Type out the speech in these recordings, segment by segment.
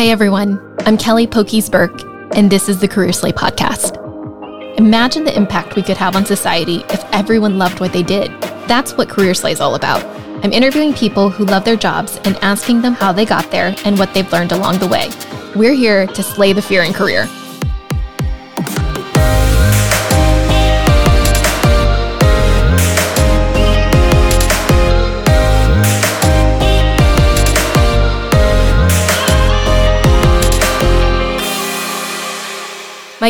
Hi, everyone. I'm Kelly Pokies Burke, and this is the Career Slay podcast. Imagine the impact we could have on society if everyone loved what they did. That's what Career Slay is all about. I'm interviewing people who love their jobs and asking them how they got there and what they've learned along the way. We're here to slay the fear in career.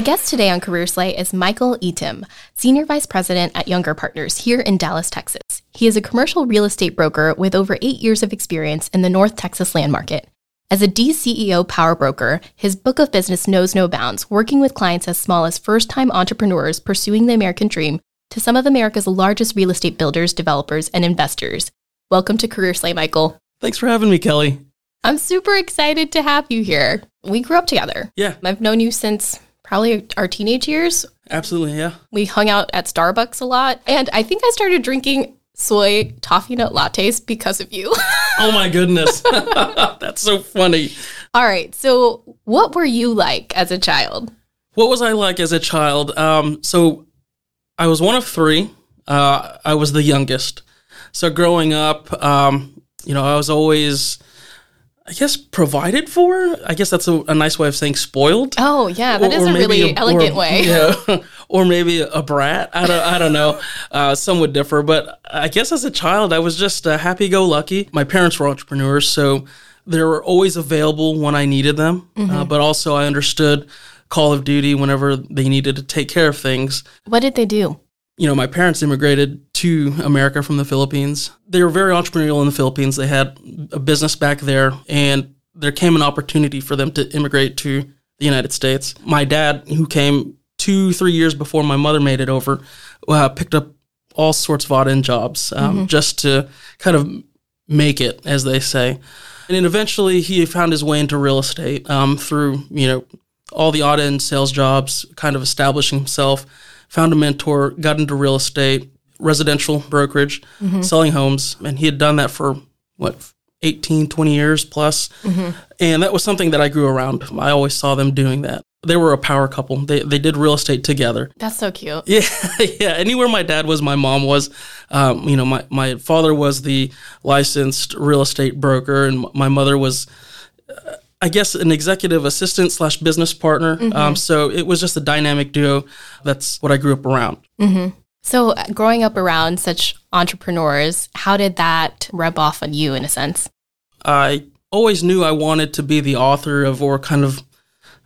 My guest today on Career Slay is Michael Ytem, Senior Vice President at Younger Partners here in Dallas, Texas. He is a commercial real estate broker with over eight years of experience in the North Texas land market. As a DCEO power broker, his book of business knows no bounds, working with clients as small as first time entrepreneurs pursuing the American dream to some of America's largest real estate builders, developers, and investors. Welcome to Career Slay, Michael. Thanks for having me, Kelly. I'm super excited to have you here. We grew up together. Yeah. I've known you since probably our teenage years. Absolutely, yeah. We hung out at Starbucks a lot. And I think I started drinking soy toffee nut lattes because of you. oh my goodness. That's so funny. All right. So, what were you like as a child? What was I like as a child? Um, so, I was one of three. Uh, I was the youngest. So, growing up, um, you know, I was always I guess provided for. I guess that's a, a, nice way of saying spoiled. Oh yeah, that or, is a really a, elegant or, way. Yeah, or maybe a brat. I don't. I don't know. Uh, some would differ, but I guess as a child, I was just uh, happy-go-lucky. My parents were entrepreneurs, so they were always available when I needed them. Uh, mm-hmm. Uh, but also, I understood Call of Duty whenever they needed to take care of things. What did they do? You know, my parents immigrated to America from the Philippines. They were very entrepreneurial in the Philippines. They had a business back there, and there came an opportunity for them to immigrate to the United States. My dad, who came two, three years before my mother made it over, uh, picked up all sorts of odd end jobs um, mm-hmm. just to kind of make it, as they say. And then eventually he found his way into real estate um, through, you know, all the odd end sales jobs, kind of establishing himself found a mentor, got into real estate, residential brokerage, mm-hmm. selling homes. And he had done that for what, 18, 20 years plus. Mm-hmm. And that was something that I grew around. I always saw them doing that. They were a power couple. They they did real estate together. That's so cute. Yeah, yeah. Anywhere my dad was, my mom was. Um, you know, my my father was the licensed real estate broker, and my mother was uh, I guess an executive assistant slash business partner. Mm-hmm. Um, so it was just a dynamic duo. That's what I grew up around. Mm-hmm. So uh, growing up around such entrepreneurs, how did that rub off on you in a sense? I always knew I wanted to be the author of, or kind of,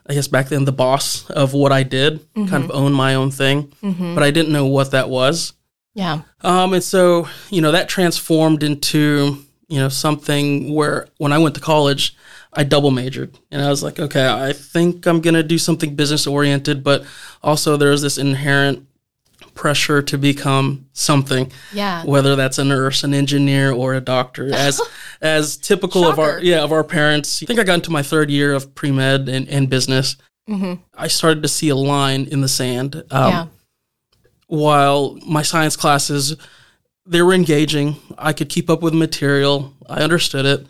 I guess back then, the boss of what I did, mm-hmm. kind of own my own thing, mm-hmm. but I didn't know what that was. Yeah. Um, and so, you know, that transformed into, you know, something where when I went to college, I double majored and I was like, okay, I think I'm going to do something business oriented, but also there's this inherent pressure to become something. Yeah. Whether that's a nurse, an engineer, or a doctor, as as typical Shocker. of our yeah of our parents. I think I got into my third year of pre med and, and business. Mm-hmm. I started to see a line in the sand. Um, yeah. While my science classes, they were engaging. I could keep up with material. I understood it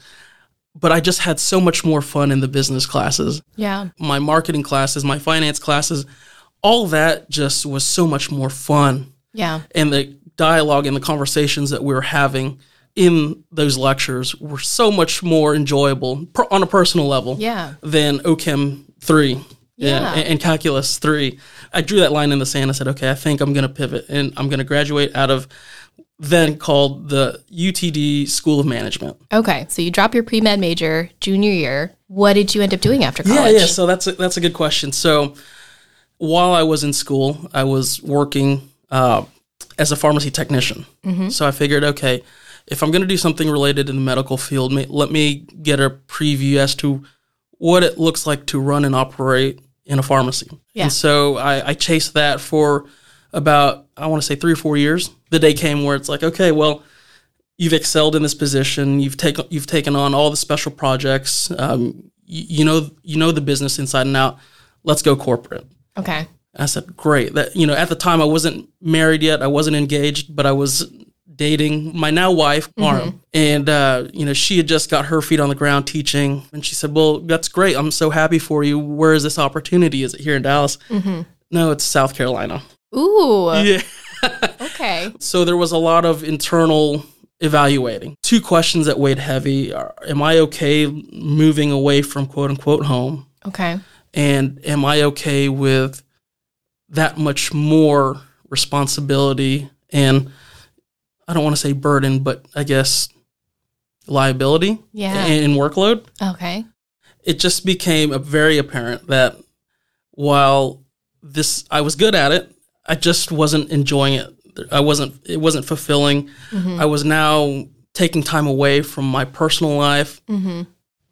but I just had so much more fun in the business classes. Yeah. My marketing classes, my finance classes, all that just was so much more fun. Yeah. And the dialogue and the conversations that we were having in those lectures were so much more enjoyable on a personal level yeah. than OCHEM 3 yeah. yeah and, and, calculus 3 i drew that line in the sand and said okay i think i'm going to pivot and i'm going to graduate out of then called the UTD School of Management. Okay, so you drop your pre med major junior year. What did you end up doing after college? Yeah, yeah. So that's a, that's a good question. So while I was in school, I was working uh, as a pharmacy technician. Mm-hmm. So I figured, okay, if I'm going to do something related in the medical field, let me get a preview as to what it looks like to run and operate in a pharmacy. Yeah. And so I, I chased that for about I want to say three or four years. The day came where it's like, okay, well, you've excelled in this position. You've taken you've taken on all the special projects. Um, you, you, know you know the business inside and out. Let's go corporate. Okay. I said, great. That you know, at the time I wasn't married yet. I wasn't engaged, but I was dating my now wife, Mara. And, uh, you know, she had just got her feet on the ground teaching. And she said, Well, that's great. I'm so happy for you. Where is this opportunity? Is it here in Dallas? No, it's South Carolina. Ooh. Yeah. Okay. So there was a lot of internal evaluating. Two questions that weighed heavy are Am I okay moving away from quote unquote home? Okay. And am I okay with that much more responsibility and I don't want to say burden, but I guess liability Yeah. and workload? Okay. It just became very apparent that while this I was good at it, I just wasn't enjoying it. I wasn't it wasn't fulfilling. I was now taking time away from my personal life,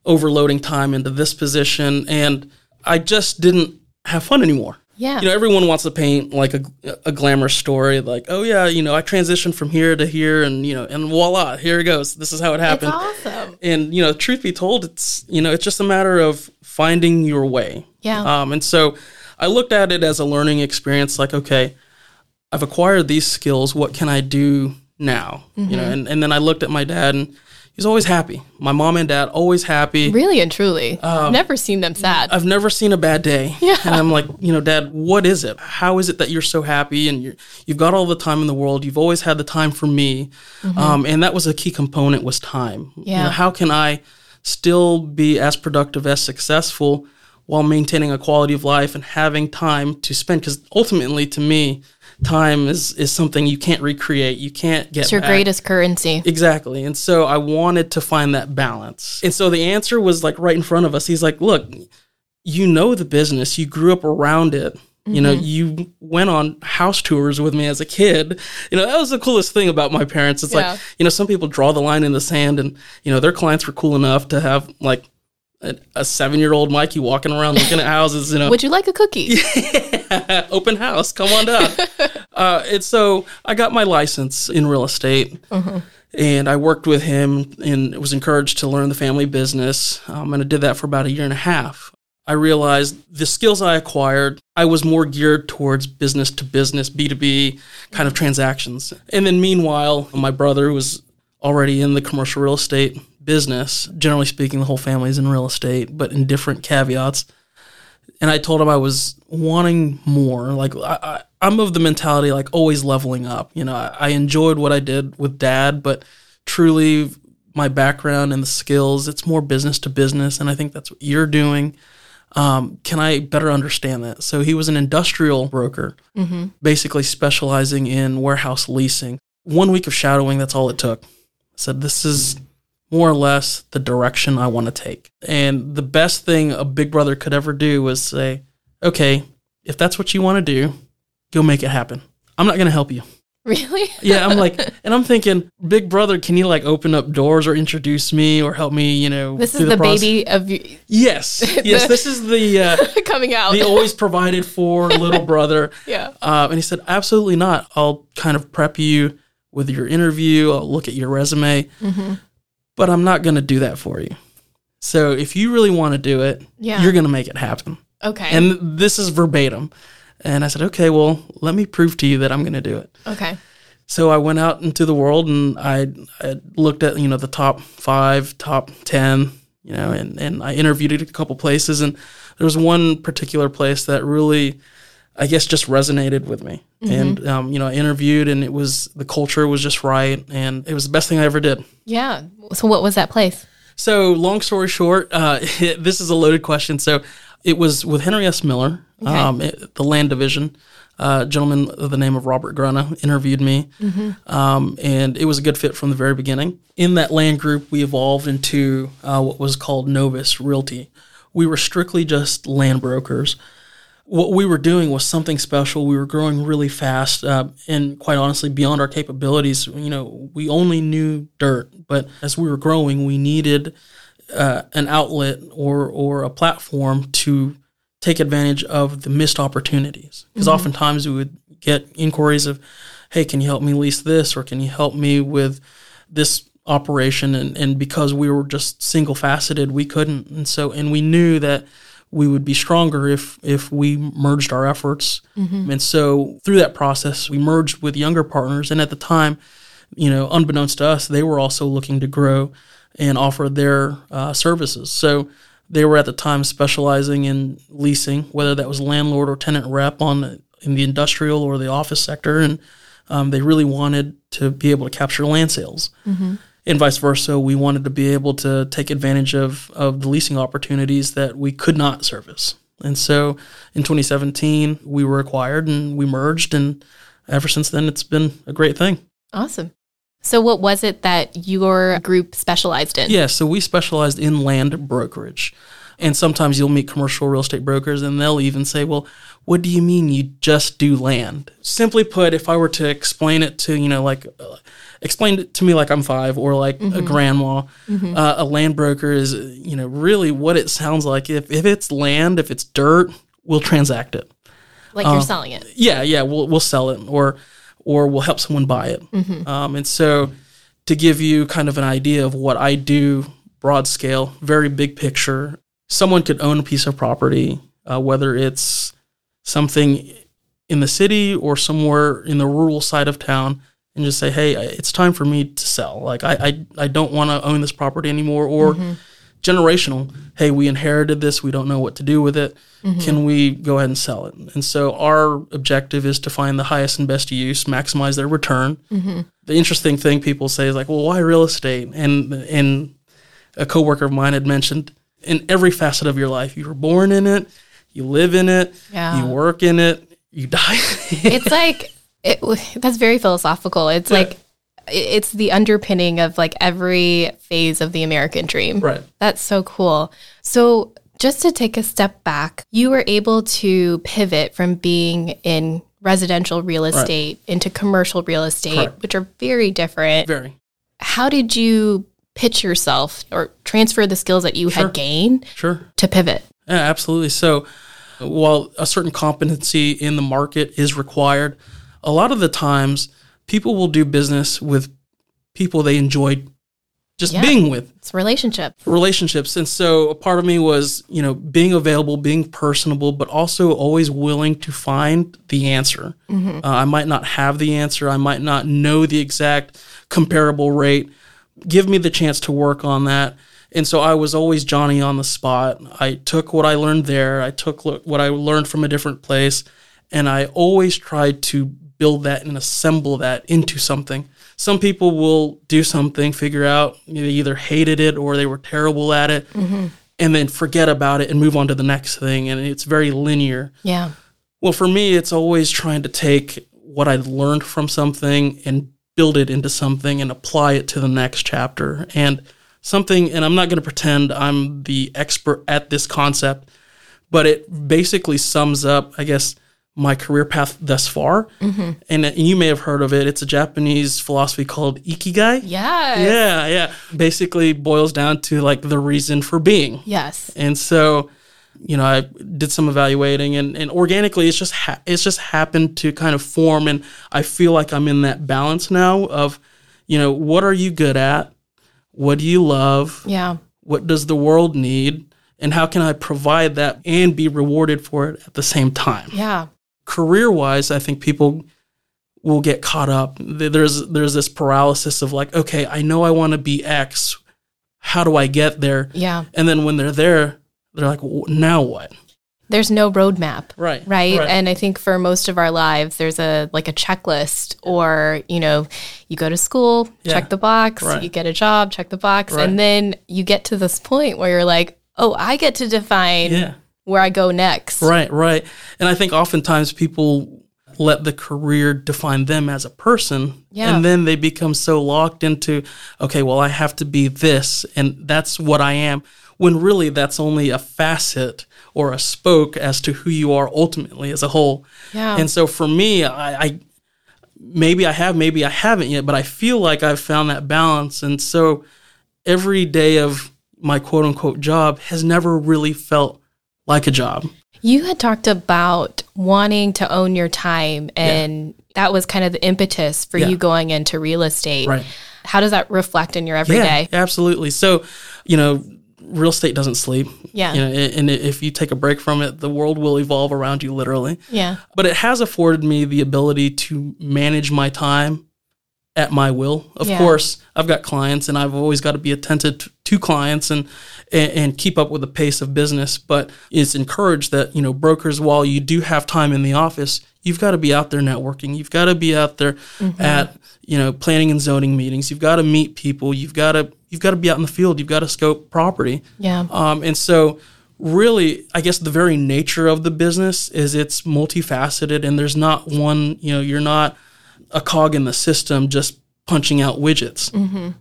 overloading time into this position and I just didn't have fun anymore. Yeah. You know, everyone wants to paint like a, a glamorous story, like, oh yeah, you know, I transitioned from here to here, and you know, and voila, here it goes. This is how it it's happened. awesome. And you know, truth be told, it's you know, it's just a matter of finding your way. Yeah. Um, and so I looked at it as a learning experience. Like, okay, I've acquired these skills. What can I do now? You know, and, and then I looked at my dad, and he's always happy. My mom and dad always happy. really and truly. Um, Never seen them sad. I've never seen a bad day. Yeah. And I'm like, you know, Dad, what is it? How is it that you're so happy and you're you've got all the time in the world? You've always had the time for me, um, and that was a key component was time. You Mm-hmm. Yeah. know, how can I still be as productive as successful while maintaining a quality of life and having time to spend? Because ultimately, to me, time is is something you can't recreate. You can't get it's your back. greatest currency. Exactly. And so I wanted to find that balance. And so the answer was like right in front of us. He's like, look, you know the business, you grew up around it. You know, Mm-hmm. you went on house tours with me as a kid. You know, that was the coolest thing about my parents. It's Yeah. like, you know, some people draw the line in the sand and, you know, their clients were cool enough to have like a, seven year old Mikey walking around looking at houses, you know, Would you like a cookie? open house. Come on down. uh, and so I got my license in real estate, and I worked with him and was encouraged to learn the family business. Um, and I did that for about a year and a half. I realized the skills I acquired, I was more geared towards business to business, B2B kind of transactions. And then meanwhile, my brother who was already in the commercial real estate business. Generally speaking, the whole family's in real estate, but in different caveats and I told him I was wanting more. Like I, I, I'm of the mentality like always leveling up. You know, I, I enjoyed what I did with dad, but truly my background and the skills, it's more business to business, and I think that's what you're doing. Um, can I better understand that? So he was an industrial broker, basically specializing in warehouse leasing. One week of shadowing, that's all it took. I said, This is more or less the direction I want to take. And the best thing a big brother could ever do was say, okay, if that's what you want to do, go make it happen. I'm not going to help you. really? Yeah, I'm like, and I'm thinking, big brother, can you like open up doors or introduce me or help me, you know? This is the, process? baby of you Yes, yes, this is the, uh, coming out. the always provided for little brother. yeah. Uh, and he said, absolutely not. I'll kind of prep you with your interview. I'll look at your resume, but I'm not going to do that for you. So if you really want to do it, Yeah. you're going to make it happen. Okay. And this is verbatim. And I said, okay, well, let me prove to you that I'm going to do it. okay. So I went out into the world and I, I looked at, you know, the top five, top 10, you know, and, and I interviewed at a couple places. And there was one particular place that really, I guess, just resonated with me. And, um, you know, I interviewed and it was, the culture was just right. And it was the best thing I ever did. Yeah. So what was that place? So, long story short, uh, this is a loaded question. So, it was with Henry S. Miller, um, it- the land division. Uh, gentleman of the name of Robert Gruna interviewed me, um, and it was a good fit from the very beginning. In that land group, we evolved into uh, what was called Novus Realty. We were strictly just land brokers what we were doing was something special. We were growing really fast, uh, and quite honestly, beyond our capabilities. You know, we only knew dirt, but as we were growing, we needed uh, an outlet or or a platform to take advantage of the missed opportunities. Because oftentimes we would get inquiries of, "Hey, can you help me lease this?" or "Can you help me with this operation?" And and because we were just single faceted, we couldn't. And so, and we knew that we would be stronger if if we merged our efforts. And so through that process, we merged with younger partners. And at the time, you know, unbeknownst to us, they were also looking to grow and offer their uh, services. So they were at the time specializing in leasing, whether that was landlord or tenant rep on in the industrial or the office sector, and um, they really wanted to be able to capture land sales. Mm-hmm. And vice versa, we wanted to be able to take advantage of, of the leasing opportunities that we could not service. And so in 2017, we were acquired and we merged. And ever since then, it's been a great thing. Awesome. So, what was it that your group specialized in? Yeah, so we specialized in land brokerage. And sometimes you'll meet commercial real estate brokers and they'll even say, well, what do you mean you just do land? Simply put, if I were to explain it to, you know, like, uh, explain it to me like I'm five or like mm-hmm. a grandma, mm-hmm. uh, a land broker is, you know, really what it sounds like. If, if it's land, if it's dirt, we'll transact it. Like you're uh, selling it. Yeah, yeah, we'll, we'll sell it. Or, or we'll help someone buy it. Mm-hmm. Um, and so, to give you kind of an idea of what I do, broad scale, very big picture, someone could own a piece of property, uh, whether it's something in the city or somewhere in the rural side of town, and just say, "Hey, it's time for me to sell. Like, I I, I don't want to own this property anymore." Or mm-hmm generational. Hey, we inherited this. We don't know what to do with it. Mm-hmm. Can we go ahead and sell it? And so our objective is to find the highest and best use, maximize their return. Mm-hmm. The interesting thing people say is like, well, why real estate? And and a coworker of mine had mentioned in every facet of your life, you were born in it, you live in it, yeah. you work in it, you die. it's like it, that's very philosophical. It's yeah. like it's the underpinning of like every phase of the American dream. Right. That's so cool. So, just to take a step back, you were able to pivot from being in residential real estate right. into commercial real estate, Correct. which are very different. Very. How did you pitch yourself or transfer the skills that you sure. had gained sure. to pivot? Yeah, absolutely. So, while a certain competency in the market is required, a lot of the times people will do business with people they enjoy just yeah, being with. It's relationships. Relationships. And so a part of me was, you know, being available, being personable, but also always willing to find the answer. Mm-hmm. Uh, I might not have the answer. I might not know the exact comparable rate. Give me the chance to work on that. And so I was always Johnny on the spot. I took what I learned there. I took what I learned from a different place. And I always tried to build that and assemble that into something. Some people will do something, figure out they either hated it or they were terrible at it, mm-hmm. and then forget about it and move on to the next thing. And it's very linear. Yeah. Well, for me, it's always trying to take what I learned from something and build it into something and apply it to the next chapter. And something, and I'm not going to pretend I'm the expert at this concept, but it basically sums up, I guess, my career path thus far. Mm-hmm. And, and, you may have heard of it. It's a Japanese philosophy called ikigai. Yeah. Yeah, yeah. Basically boils down to like the reason for being. Yes. And so, you know, I did some evaluating and, and organically it's just ha- it's just happened to kind of form and I feel like I'm in that balance now of, you know, what are you good at? What do you love? Yeah. What does the world need? And how can I provide that and be rewarded for it at the same time? Yeah career wise, I think people will get caught up. There's there's this paralysis of like, okay, I know I want to be X. How do I get there? Yeah. And then when they're there, they're like, now what? There's no roadmap. Right, right. Right. And I think for most of our lives, there's a like a checklist, or you know, you go to school, yeah. check the box. Right. You get a job, check the box, right. and then you get to this point where you're like, oh, I get to define yeah where I go next. Right, right. And I think oftentimes people let the career define them as a person. Yeah. And then they become so locked into, okay, well, I have to be this, and that's what I am. When really that's only a facet or a spoke as to who you are ultimately as a whole. Yeah. And so for me, I, I maybe I have, maybe I haven't yet, but I feel like I've found that balance. And so every day of my quote unquote job has never really felt like a job. You had talked about wanting to own your time, and yeah. that was kind of the impetus for yeah. you going into real estate. Right. How does that reflect in your everyday? Yeah, absolutely. So, you know, real estate doesn't sleep. Yeah. You know, and if you take a break from it, the world will evolve around you literally. Yeah. But it has afforded me the ability to manage my time at my will. Of Yeah. course, I've got clients and I've always got to be attentive to, clients and, and and keep up with the pace of business, but it's encouraged that, you know, brokers while you do have time in the office, you've got to be out there networking. You've got to be out there at, you know, planning and zoning meetings. You've got to meet people. You've got to you've got to be out in the field. You've got to scope property. Yeah. Um, and so, really, I guess the very nature of the business is it's multifaceted, and there's not one. You know, you're not a cog in the system just punching out widgets.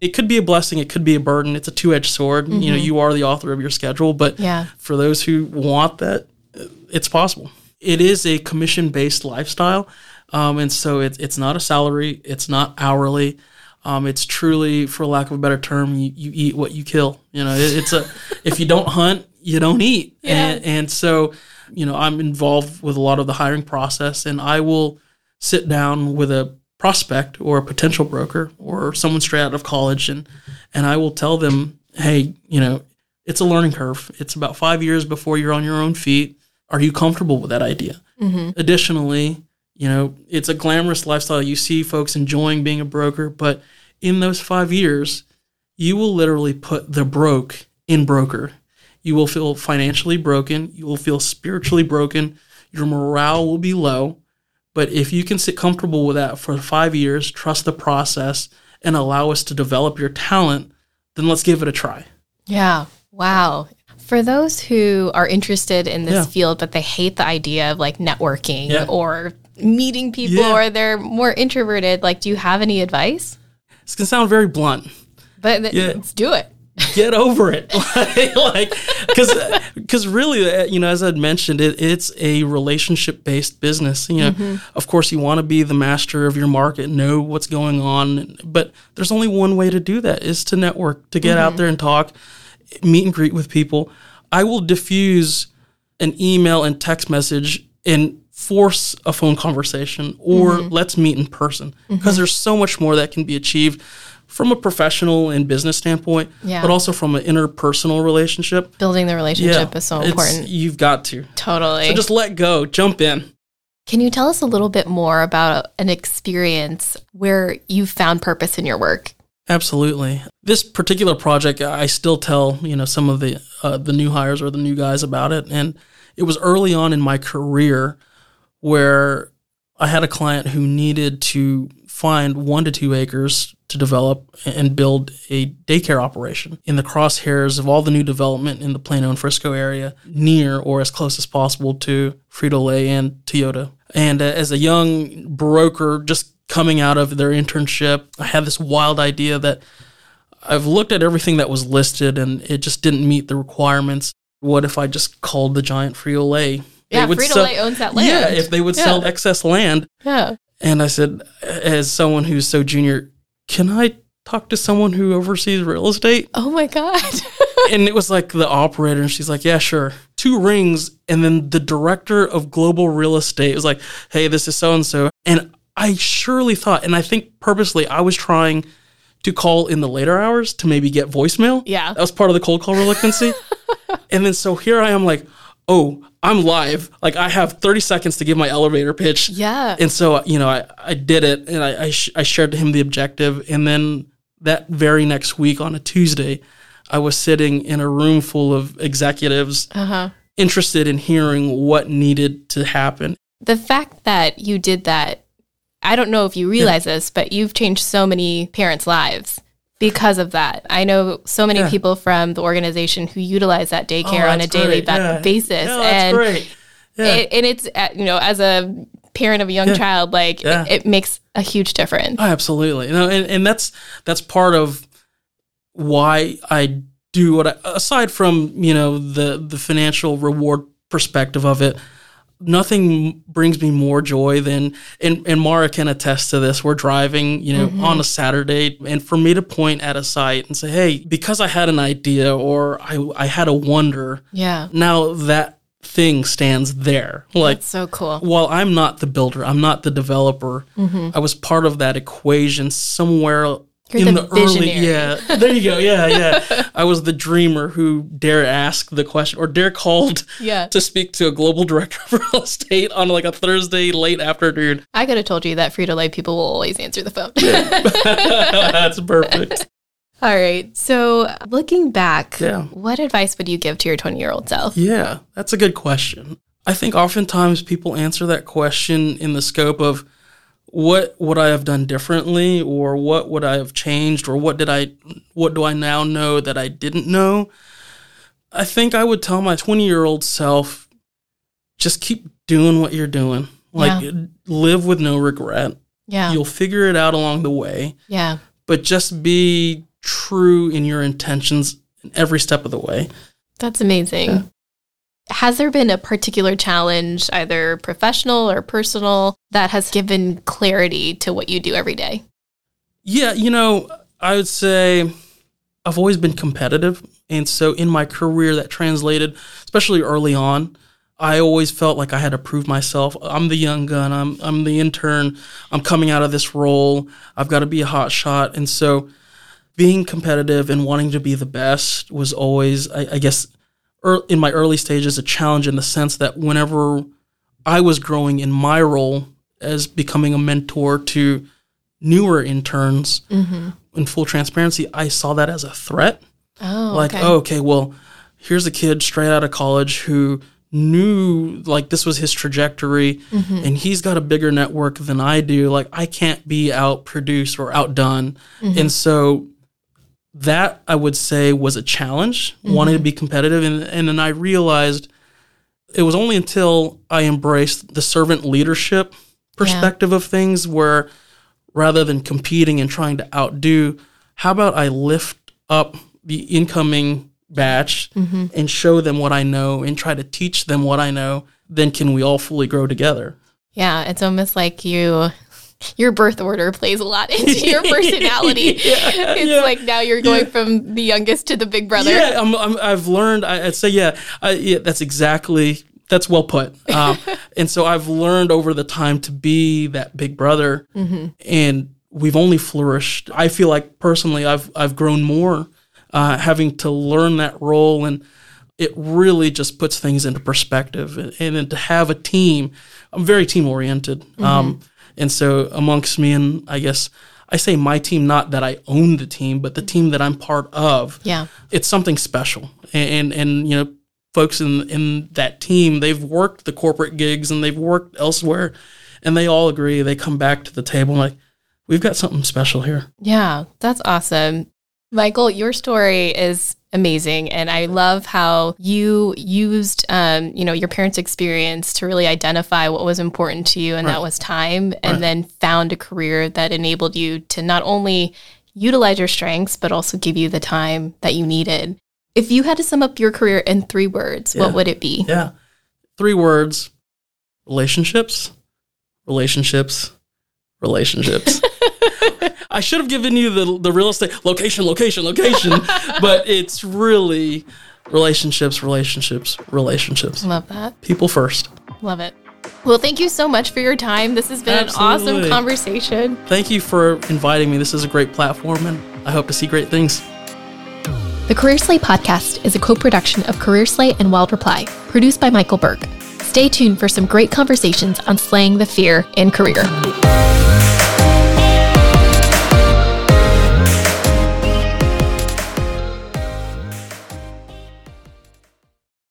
It could be a blessing. It could be a burden. It's a two edged sword. You know, you are the author of your schedule, but Yeah. for those who want that, it's possible. It is a commission based lifestyle. Um, and so it's, it's not a salary, it's not hourly. Um, it's truly, for lack of a better term, you, you eat what you kill. You know, it, it's a, if you don't hunt, you don't eat. And, and so, you know, I'm involved with a lot of the hiring process and I will sit down with a prospect or a potential broker or someone straight out of college and and I will tell them, hey, you know, it's a learning curve. It's about five years before you're on your own feet. Are you comfortable with that idea? Mm-hmm. Additionally, you know, it's a glamorous lifestyle. You see folks enjoying being a broker, but in those five years, you will literally put the broke in broker. You will feel financially broken. You will feel spiritually broken. Your morale will be low. But if you can sit comfortable with that for five years, trust the process, and allow us to develop your talent, then let's give it a try. Yeah. Wow. For those who are interested in this Yeah. field, but they hate the idea of like networking Yeah. or meeting people Yeah. or they're more introverted, like, do you have any advice? This can sound very blunt. But th- let's do it. Get over it, like, because because uh, really, uh, you know, as I'd mentioned, it, it's a relationship based business. You know, mm-hmm. of course, you want to be the master of your market, know what's going on, but there's only one way to do that: is to network, to get out mm-hmm. there and talk, meet and greet with people. I will diffuse an email and text message and force a phone conversation or mm-hmm. let's meet in person because there's so much more that can be achieved from a professional and business standpoint Yeah. but also from an interpersonal relationship Building the relationship is so important. you've got to Totally. so just let go jump in Can you tell us a little bit more about an experience where you found purpose in your work? Absolutely. This particular project, I still tell you know some of the uh, the new hires or the new guys about it, and it was early on in my career where I had a client who needed to find one to two acres to develop and build a daycare operation in the crosshairs of all the new development in the Plano and Frisco area, near or as close as possible to Frito Lay and Toyota. And uh, as a young broker, just coming out of their internship, I had this wild idea that I've looked at everything that was listed and it just didn't meet the requirements. What if I just called the giant Frito Lay? Yeah, Frito Lay owns that land. Yeah, if they would sell excess land. Yeah. And I said, as someone who's so junior, can I talk to someone who oversees real estate? Oh my God. and it was like the operator, and she's like, yeah, sure. Two rings, and then the director of global real estate was like, hey, this is so and so. And I surely thought, and I think purposely, I was trying to call in the later hours to maybe get voicemail. Yeah. That was part of the cold call reluctancy. and then so here I am like, oh, I'm live. Like I have 30 seconds to give my elevator pitch. yeah. And so, you know, I, I did it and I, I, sh- I shared to him the objective. And then that very next week on a Tuesday, I was sitting in a room full of executives Uh-huh. interested in hearing what needed to happen. The fact that you did that, I don't know if you realize this, but you've changed so many parents' lives because of that. I know so many Yeah. people from the organization who utilize that daycare Oh, on a daily ba- Yeah. basis. And. It, and it's, uh, you know, as a parent of a young Yeah. child, like Yeah. it, it makes a huge difference. Oh, absolutely. You know, and, and that's that's part of why I do what I aside from, you know, the the financial reward perspective of it, nothing brings me more joy than and, and Mara can attest to this. We're driving, you know, on a Saturday and for me to point at a site and say, Hey, because I had an idea or I I had a wonder, Yeah. now that thing stands there. Like That's so cool. while I'm not the builder, I'm not the developer, Mm-hmm. I was part of that equation somewhere You're in the the, early yeah there you go yeah yeah i was the dreamer who dare ask the question or dare called Yeah. to speak to a global director of real estate on like a thursday late afternoon I could have told you that Frito Lay people will always answer the phone. that's perfect All right. So, looking back, Yeah. what advice would you give to your 20 year old self? Yeah, that's a good question. I think oftentimes people answer that question in the scope of what would I have done differently or what would I have changed or what did I what do I now know that I didn't know? I think I would tell my 20-year-old self just keep doing what you're doing. Like live with no regret. Yeah. You'll figure it out along the way, yeah. but just be true in your intentions in every step of the way. That's amazing. Yeah. Has there been a particular challenge, either professional or personal, that has given clarity to what you do every day? Yeah, you know, I would say I've always been competitive. And so in my career, that translated, especially early on. I always felt like I had to prove myself. I'm the young gun. I'm I'm the intern. I'm coming out of this role. I've got to be a hot shot. And so, being competitive and wanting to be the best was always, I, I guess, in my early stages, a challenge in the sense that whenever I was growing in my role as becoming a mentor to newer interns, Mm-hmm. in full transparency, I saw that as a threat. Oh, like, okay. oh, okay, well, here's a kid straight out of college who knew like this was his trajectory Mm-hmm. and he's got a bigger network than I do. Like, I can't be outproduced or outdone. Mm-hmm. And so that I would say was a challenge, wanting to Mm-hmm. be competitive. And, and then I realized it was only until I embraced the servant leadership perspective of things where rather than competing and trying to outdo, how about I lift up the incoming batch Mm-hmm. and show them what I know and try to teach them what I know? Then can we all fully grow together? Yeah, it's almost like you your birth order plays a lot into your personality. Yeah, it's yeah. like now you're going from the youngest to the big brother. Yeah, I'm, I've learned. I, I'd say, yeah, I, yeah, that's exactly that's well put. Um, and so I've learned over the time to be that big brother, and we've only flourished. I feel like personally, I've I've grown more, uh, having to learn that role, and it really just puts things into perspective. And, and then to have a team, I'm very team oriented. Um, and so amongst me and I guess I say my team, not that I own the team, but the team that I'm part of Yeah. it's something special and, and and you know folks in in that team they've worked the corporate gigs and they've worked elsewhere and they all agree they come back to the table like we've got something special here Yeah, that's awesome. Michael, your story is amazing and I love how you used um, you know, your parents' experience to really identify what was important to you and that was time and Right. then found a career that enabled you to not only utilize your strengths but also give you the time that you needed. If you had to sum up your career in 3 words, Yeah. what would it be? yeah three words relationships relationships relationships i should have given you the the real estate location location location but it's really relationships relationships relationships Love that. people first Love it. Well, thank you so much for your time. This has been an awesome conversation. Thank you for inviting me. This is a great platform, and I hope to see great things. The Career Slay podcast is a co production of Career Slay and Wild Reply, produced by Michael Berg. Stay tuned for some great conversations on slaying the fear in career.